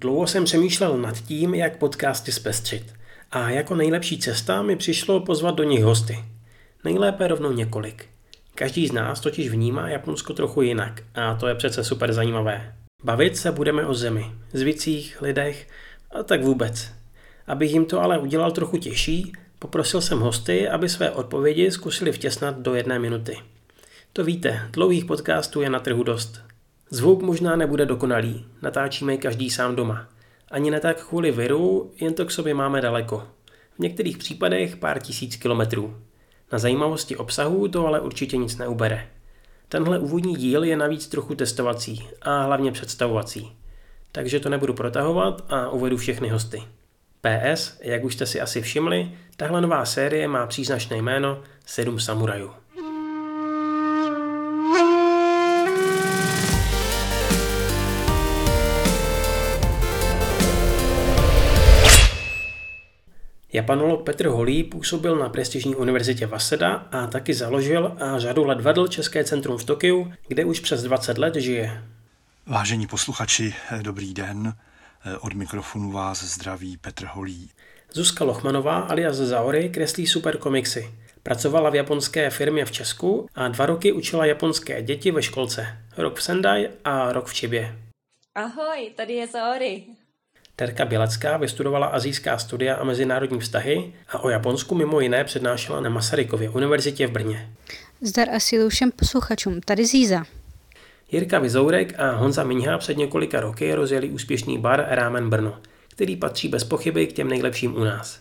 Dlouho jsem přemýšlel nad tím, jak podcasty zpestřit. A jako nejlepší cesta mi přišlo pozvat do nich hosty. Nejlépe rovnou několik. Každý z nás totiž vnímá Japonsko trochu jinak a to je přece super zajímavé. Bavit se budeme o zemi, zvicích, lidech a tak vůbec. Abych jim to ale udělal trochu těžší, poprosil jsem hosty, aby své odpovědi zkusili vtěsnat do jedné minuty. To víte, dlouhých podcastů je na trhu dost. Zvuk možná nebude dokonalý, natáčíme každý sám doma. Ani ne tak kvůli viru, jen to k sobě máme daleko. V některých případech pár tisíc kilometrů. Na zajímavosti obsahu to ale určitě nic neubere. Tenhle úvodní díl je navíc trochu testovací a hlavně představovací. Takže to nebudu protahovat a uvedu všechny hosty. PS, jak už jste si asi všimli, tahle nová série má příznačné jméno 7 samurajů. Japanolog Petr Holý působil na prestižní univerzitě Waseda a taky založil a řadu let vedl České centrum v Tokiu, kde už přes 20 let žije. Vážení posluchači, dobrý den. Od mikrofonu vás zdraví Petr Holý. Zuzka Lochmanová alias Zaory kreslí super komiksy. Pracovala v japonské firmě v Česku a dva roky učila japonské děti ve školce. Rok v Sendai a rok v Čibě. Ahoj, tady je Zaory. Terka Bělecká vystudovala azijská studia a mezinárodní vztahy a o Japonsku mimo jiné přednášela na Masarykově univerzitě v Brně. Zdar a sílu všem posluchačům, tady Zíza. Jirka Vizourek a Honza Miňha před několika roky rozjeli úspěšný bar Rámen Brno, který patří bez pochyby k těm nejlepším u nás.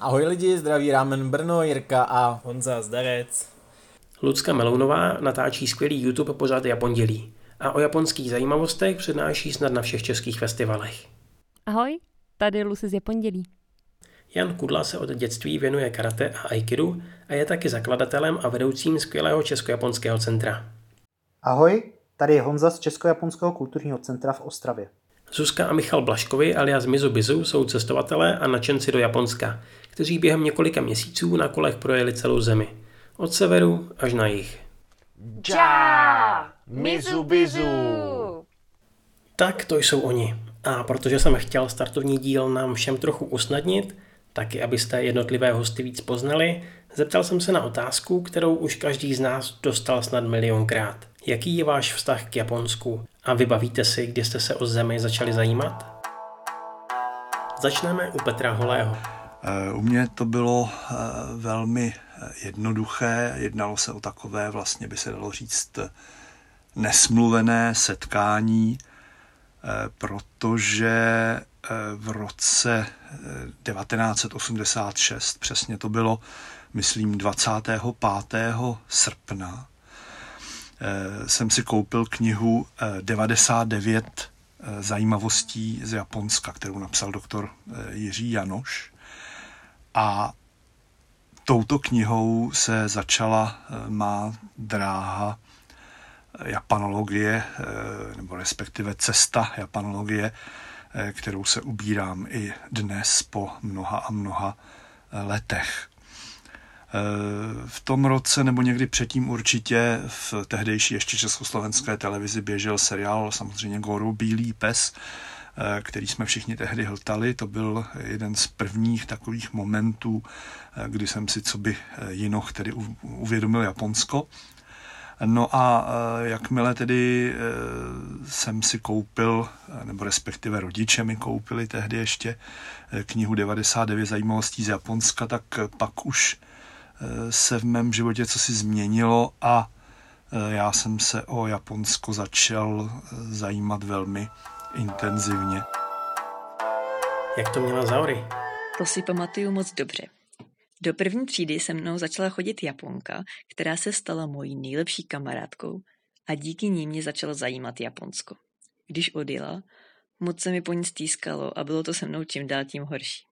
Ahoj lidi, zdraví Rámen Brno, Jirka a Honza Zdarec. Lucka Melounová natáčí skvělý YouTube pořad Japondělí a o japonských zajímavostech přednáší snad na všech českých festivalech. Ahoj, tady Lucy z Japondělí. Jan Kudla se od dětství věnuje karate a aikidu a je taky zakladatelem a vedoucím skvělého česko-japonského centra. Ahoj, tady je Honza z Česko-japonského kulturního centra v Ostravě. Zuzka a Michal Blaškovi alias Mizubizu jsou cestovatelé a nadšenci do Japonska, kteří během několika měsíců na kolech projeli celou zemi. Od severu až na jih. Ja! Mizubizu! Tak to jsou oni. A protože jsem chtěl startovní díl nám všem trochu usnadnit, taky abyste jednotlivé hosty víc poznali, zeptal jsem se na otázku, kterou už každý z nás dostal snad milionkrát. Jaký je váš vztah k Japonsku? A vybavíte si, kdy jste se o zemi začali zajímat? Začneme u Petra Holého. U mě to bylo velmi jednoduché. Jednalo se o takové, vlastně by se dalo říct, nesmluvené setkání Eh, protože eh, v roce 1986, eh, přesně to bylo, myslím, 25. srpna, jsem si koupil knihu 99 zajímavostí z Japonska, kterou napsal doktor Jiří Janoš. A touto knihou se začala má dráha japanologie, eh, nebo respektive cesta japanologie, eh, kterou se ubírám i dnes po mnoha a mnoha eh, letech. V tom roce nebo někdy předtím určitě v tehdejší ještě československé televizi běžel seriál samozřejmě Goru Bílý pes, který jsme všichni tehdy hltali. To byl jeden z prvních takových momentů, kdy jsem si co by jinoch tedy uvědomil Japonsko. No a eh, jakmile tedy eh, jsem si koupil, nebo respektive rodiče mi koupili tehdy ještě eh, knihu 99 zajímavostí z Japonska, tak pak už se v mém životě co si změnilo a já jsem se o Japonsko začal zajímat velmi intenzivně. Jak to měla Zauri? To si pamatuju moc dobře. Do první třídy se mnou začala chodit Japonka, která se stala mojí nejlepší kamarádkou a díky ní mě začalo zajímat Japonsko. Když odjela, moc se mi po ní stýskalo a bylo to se mnou čím dál tím horší.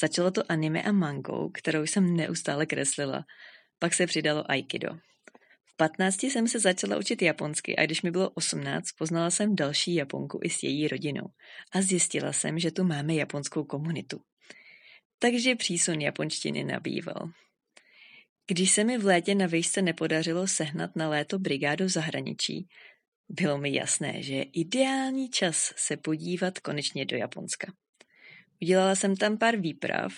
Začalo to anime a mangou, kterou jsem neustále kreslila. Pak se přidalo aikido. V 15 jsem se začala učit japonsky a když mi bylo 18, poznala jsem další Japonku i s její rodinou a zjistila jsem, že tu máme japonskou komunitu takže přísun japonštiny nabýval. Když se mi v létě na výšce nepodařilo sehnat na léto brigádu v zahraničí, Bylo mi jasné, že je ideální čas se podívat konečně do Japonska. Udělala jsem tam pár výprav,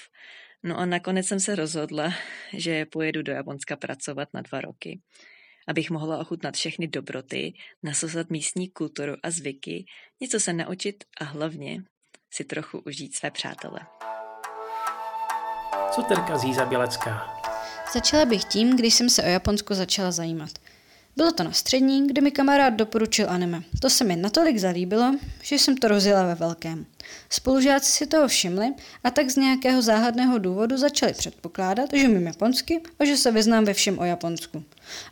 no a nakonec jsem se rozhodla, že pojedu do Japonska pracovat na dva roky, abych mohla ochutnat všechny dobroty, nasosat místní kulturu a zvyky, něco se naučit a hlavně si trochu užít své přátele. Co Terka Zíza Bělecká? Začala bych tím, když jsem se o Japonsku začala zajímat. Bylo to na střední, kde mi kamarád doporučil anime. To se mi natolik zalíbilo, že jsem to rozjela ve velkém. Spolužáci si toho všimli a tak z nějakého záhadného důvodu začali předpokládat, že umím japonsky a že se vyznám ve všem o Japonsku.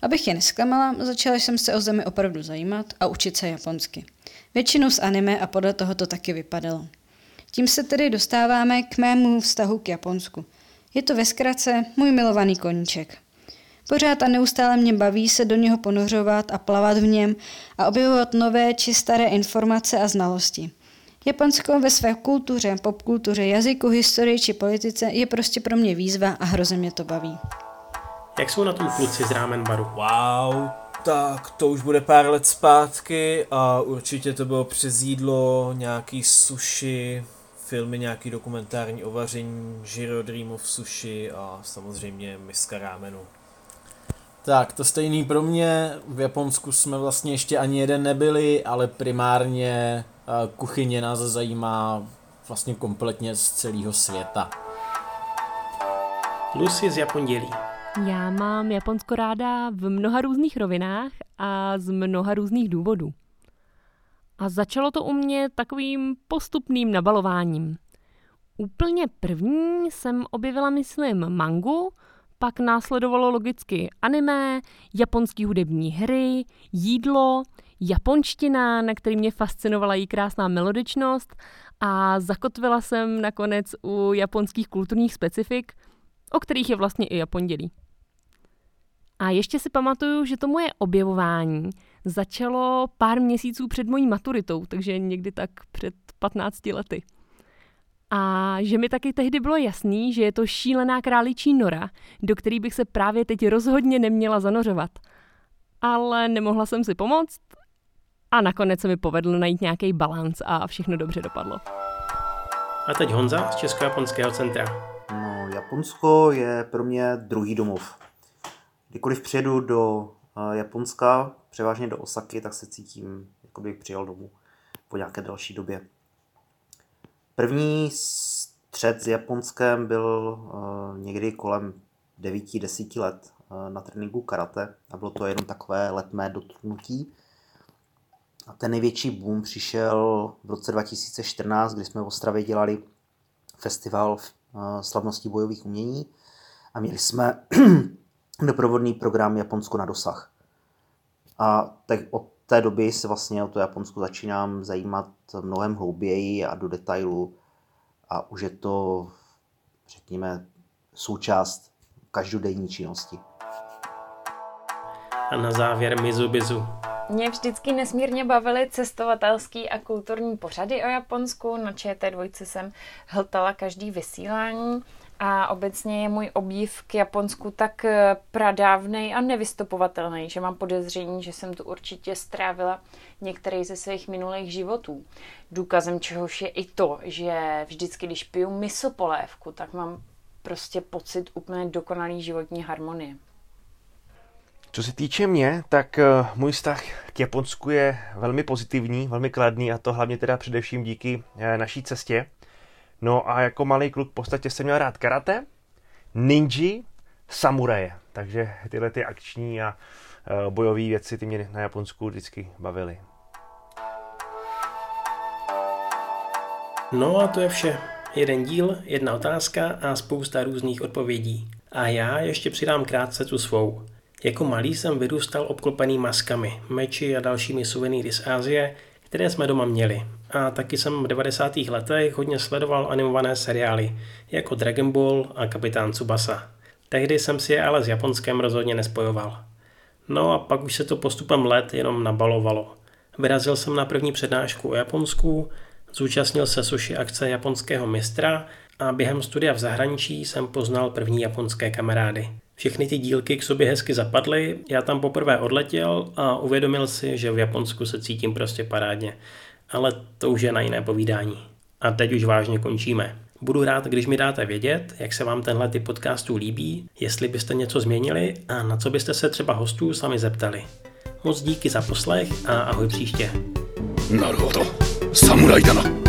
Abych je nesklamala, začala jsem se o zemi opravdu zajímat a učit se japonsky. Většinou z anime a podle toho to taky vypadalo. Tím se tedy dostáváme k mému vztahu k Japonsku. Je to ve zkratce můj milovaný koníček. Pořád a neustále mě baví se do něho ponořovat a plavat v něm a objevovat nové či staré informace a znalosti. Japonsko ve své kultuře, popkultuře, jazyku, historii či politice je prostě pro mě výzva a hrozně mě to baví. Jak jsou na tom kluci z Rámen baru? Wow, tak to už bude pár let zpátky a určitě to bylo přes jídlo, nějaký sushi, filmy, nějaký dokumentární o vaření, Jiro Dreamov sushi a samozřejmě miska rámenu. Tak, to stejný pro mě. V Japonsku jsme vlastně ještě ani jeden nebyli, ale primárně eh, kuchyně nás zajímá vlastně kompletně z celého světa. Lucy z Japondělí. Já mám Japonsko ráda v mnoha různých rovinách a z mnoha různých důvodů. A začalo to u mě takovým postupným nabalováním. Úplně první jsem objevila, myslím, mangu, pak následovalo logicky anime, japonský hudební hry, jídlo, japonština, na který mě fascinovala její krásná melodičnost a zakotvila jsem nakonec u japonských kulturních specifik, o kterých je vlastně i Japondělí. A ještě si pamatuju, že to moje objevování začalo pár měsíců před mojí maturitou, takže někdy tak před 15 lety. A že mi taky tehdy bylo jasný, že je to šílená králičí nora, do který bych se právě teď rozhodně neměla zanořovat. Ale nemohla jsem si pomoct a nakonec se mi povedlo najít nějaký balans a všechno dobře dopadlo. A teď Honza z Česko-japonského centra. No, Japonsko je pro mě druhý domov. Kdykoliv přijedu do Japonska, převážně do Osaky, tak se cítím, jako bych přijel domů po nějaké další době. První střed s Japonskem byl uh, někdy kolem 9-10 let uh, na tréninku karate a bylo to jenom takové letmé dotknutí. A ten největší boom přišel v roce 2014, kdy jsme v Ostravě dělali festival slavností bojových umění a měli jsme doprovodný program Japonsko na dosah. A tak od té doby se vlastně o to Japonsko začínám zajímat mnohem hlouběji a do detailu a už je to, řekněme, součást každodenní činnosti. A na závěr Mizubizu. Mě vždycky nesmírně bavily cestovatelský a kulturní pořady o Japonsku. Na ČT2 jsem hltala každý vysílání a obecně je můj obdiv k Japonsku tak eh, pradávnej a nevystupovatelný, že mám podezření, že jsem tu určitě strávila některý ze svých minulých životů. Důkazem čehož je i to, že vždycky, když piju misopolévku, tak mám prostě pocit úplně dokonalý životní harmonie. Co se týče mě, tak uh, můj vztah k Japonsku je velmi pozitivní, velmi kladný a to hlavně teda především díky uh, naší cestě. No a jako malý kluk v podstatě jsem měl rád karate, ninji, samuraje. Takže tyhle ty akční a uh, bojové věci ty mě na Japonsku vždycky bavily. No a to je vše. Jeden díl, jedna otázka a spousta různých odpovědí. A já ještě přidám krátce tu svou. Jako malý jsem vyrůstal obklopený maskami, meči a dalšími suvenýry z Ázie, které jsme doma měli. A taky jsem v 90. letech hodně sledoval animované seriály, jako Dragon Ball a Kapitán Tsubasa. Tehdy jsem si je ale s Japonskem rozhodně nespojoval. No a pak už se to postupem let jenom nabalovalo. Vyrazil jsem na první přednášku o Japonsku, zúčastnil se sushi akce japonského mistra a během studia v zahraničí jsem poznal první japonské kamarády. Všechny ty dílky k sobě hezky zapadly, já tam poprvé odletěl a uvědomil si, že v Japonsku se cítím prostě parádně ale to už je na jiné povídání. A teď už vážně končíme. Budu rád, když mi dáte vědět, jak se vám tenhle typ podcastů líbí, jestli byste něco změnili a na co byste se třeba hostů sami zeptali. Moc díky za poslech a ahoj příště. Naruto, Samuraj Dana.